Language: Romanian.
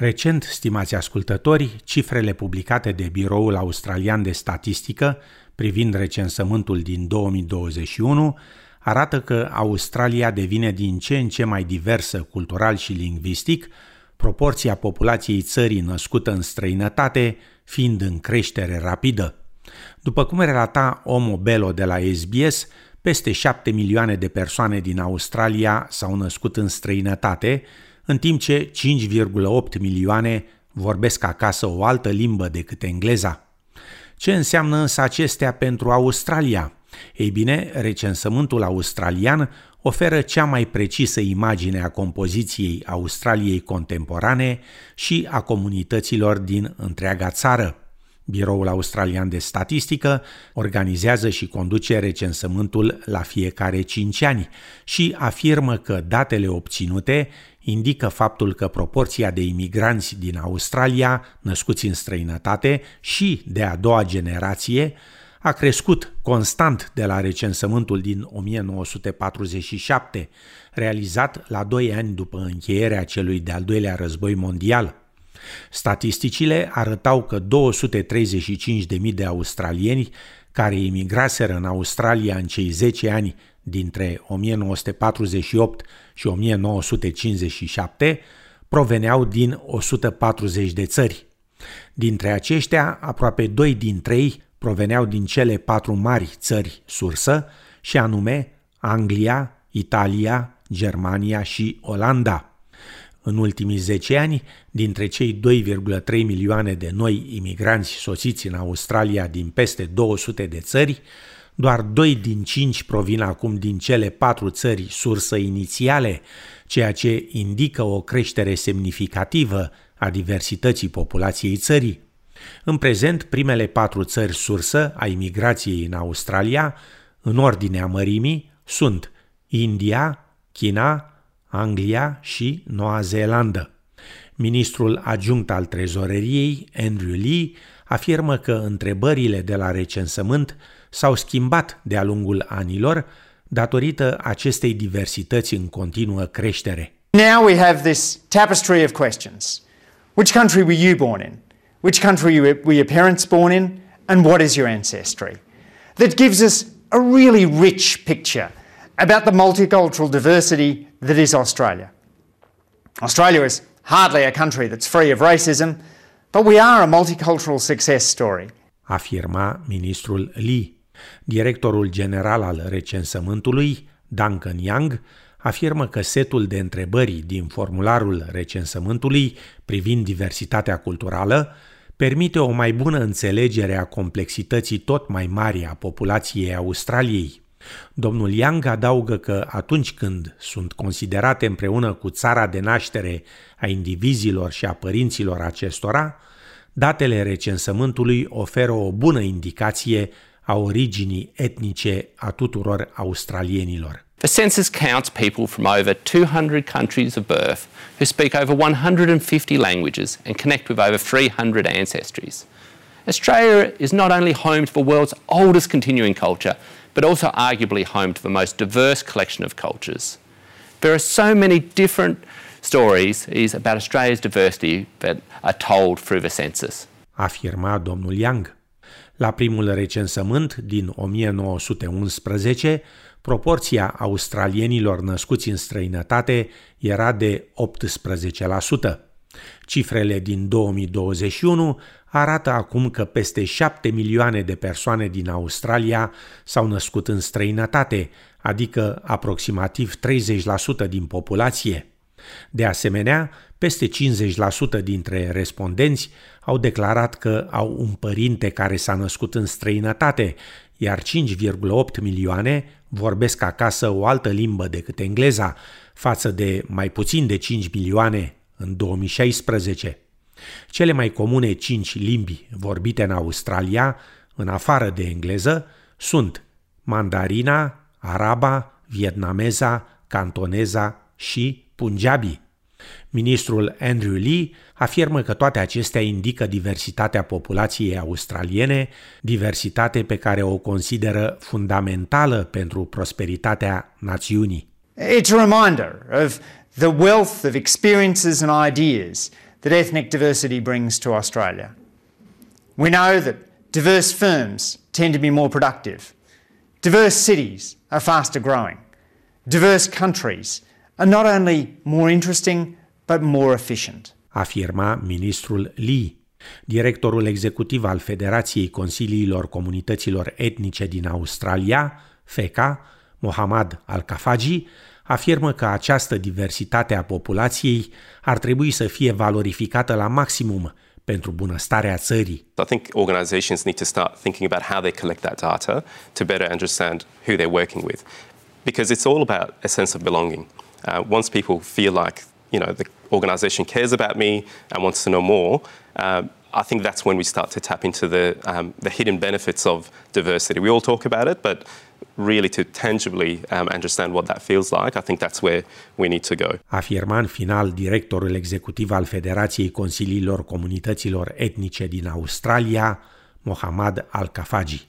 Recent, stimați ascultători, cifrele publicate de Biroul Australian de Statistică privind recensământul din 2021 arată că Australia devine din ce în ce mai diversă cultural și lingvistic, proporția populației țării născută în străinătate fiind în creștere rapidă. După cum relata Omo Belo de la SBS, peste 7 milioane de persoane din Australia s-au născut în străinătate, în timp ce 5,8 milioane vorbesc acasă o altă limbă decât engleza. Ce înseamnă însă acestea pentru Australia? Ei bine, recensământul australian oferă cea mai precisă imagine a compoziției Australiei contemporane și a comunităților din întreaga țară. Biroul Australian de Statistică organizează și conduce recensământul la fiecare 5 ani și afirmă că datele obținute indică faptul că proporția de imigranți din Australia, născuți în străinătate și de a doua generație, a crescut constant de la recensământul din 1947, realizat la doi ani după încheierea celui de-al doilea război mondial. Statisticile arătau că 235.000 de australieni care imigraseră în Australia în cei 10 ani dintre 1948 și 1957 proveneau din 140 de țări. Dintre aceștia, aproape doi din trei proveneau din cele patru mari țări sursă, și anume Anglia, Italia, Germania și Olanda. În ultimii 10 ani, dintre cei 2,3 milioane de noi imigranți sosiți în Australia din peste 200 de țări, doar 2 din 5 provin acum din cele patru țări sursă inițiale, ceea ce indică o creștere semnificativă a diversității populației țării. În prezent, primele patru țări sursă a imigrației în Australia, în ordinea mărimii, sunt India, China, Anglia și Noua Zeelandă. Ministrul adjunct al trezoreriei, Andrew Lee, afirmă că întrebările de la recensământ s-au schimbat de-a lungul anilor datorită acestei diversități în continuă creștere. Now we have this tapestry of questions. Which country were you born in? Which country were your parents born in? And what is your ancestry? That gives us a really rich picture about the multicultural diversity that is Australia. Australia is hardly a country that's free of racism, but we are a multicultural success story. Afirma ministrul Lee. Directorul general al recensământului, Duncan Young, afirmă că setul de întrebări din formularul recensământului privind diversitatea culturală permite o mai bună înțelegere a complexității tot mai mari a populației Australiei. Domnul Young adaugă că atunci când sunt considerate împreună cu țara de naștere a indivizilor și a părinților acestora, datele recensământului oferă o bună indicație a originii etnice a tuturor australienilor. The census counts people from over 200 countries of birth who speak over 150 languages and connect with over 300 ancestries. Australia is not only home to the world's oldest continuing culture, but also arguably home to the most diverse collection of cultures. There are so many different stories about Australia's diversity that are told through the census. Afirma domnul Young. La primul recensământ din 1911, proporția australienilor născuți în străinătate era de 18%. Cifrele din 2021 arată acum că peste 7 milioane de persoane din Australia s-au născut în străinătate, adică aproximativ 30% din populație. De asemenea, peste 50% dintre respondenți au declarat că au un părinte care s-a născut în străinătate, iar 5,8 milioane vorbesc acasă o altă limbă decât engleza, față de mai puțin de 5 milioane în 2016. Cele mai comune cinci limbi vorbite în Australia, în afară de engleză, sunt mandarina, araba, vietnameza, cantoneza și punjabi. Ministrul Andrew Lee afirmă că toate acestea indică diversitatea populației australiene, diversitate pe care o consideră fundamentală pentru prosperitatea națiunii. It's a reminder of the wealth of experiences and ideas that ethnic diversity brings to Australia. We know that diverse firms tend to be more productive. Diverse cities are faster growing. Diverse countries are not only more interesting, but more efficient. Afirma ministrul Lee. Directorul executiv al Federației Consiliilor Comunităților Etnice din Australia, FECA, Mohammad Al-Kafaji, afirmă că această diversitate a populației ar trebui să fie valorificată la maximum pentru bunăstarea țării. I think organizations need to start thinking about how they collect that data to better understand who they're working with. Because it's all about a sense of belonging. Uh, once people feel like, you know, the organization cares about me and wants to know more, uh, I think that's when we start to tap into the, um, the hidden benefits of diversity. We all talk about it, but really to tangibly um, understand what that feels like, I think that's where we need to go. Afirma în final directorul executiv al Federației Consiliilor Comunităților Etnice din Australia, Mohammad Al-Kafaji.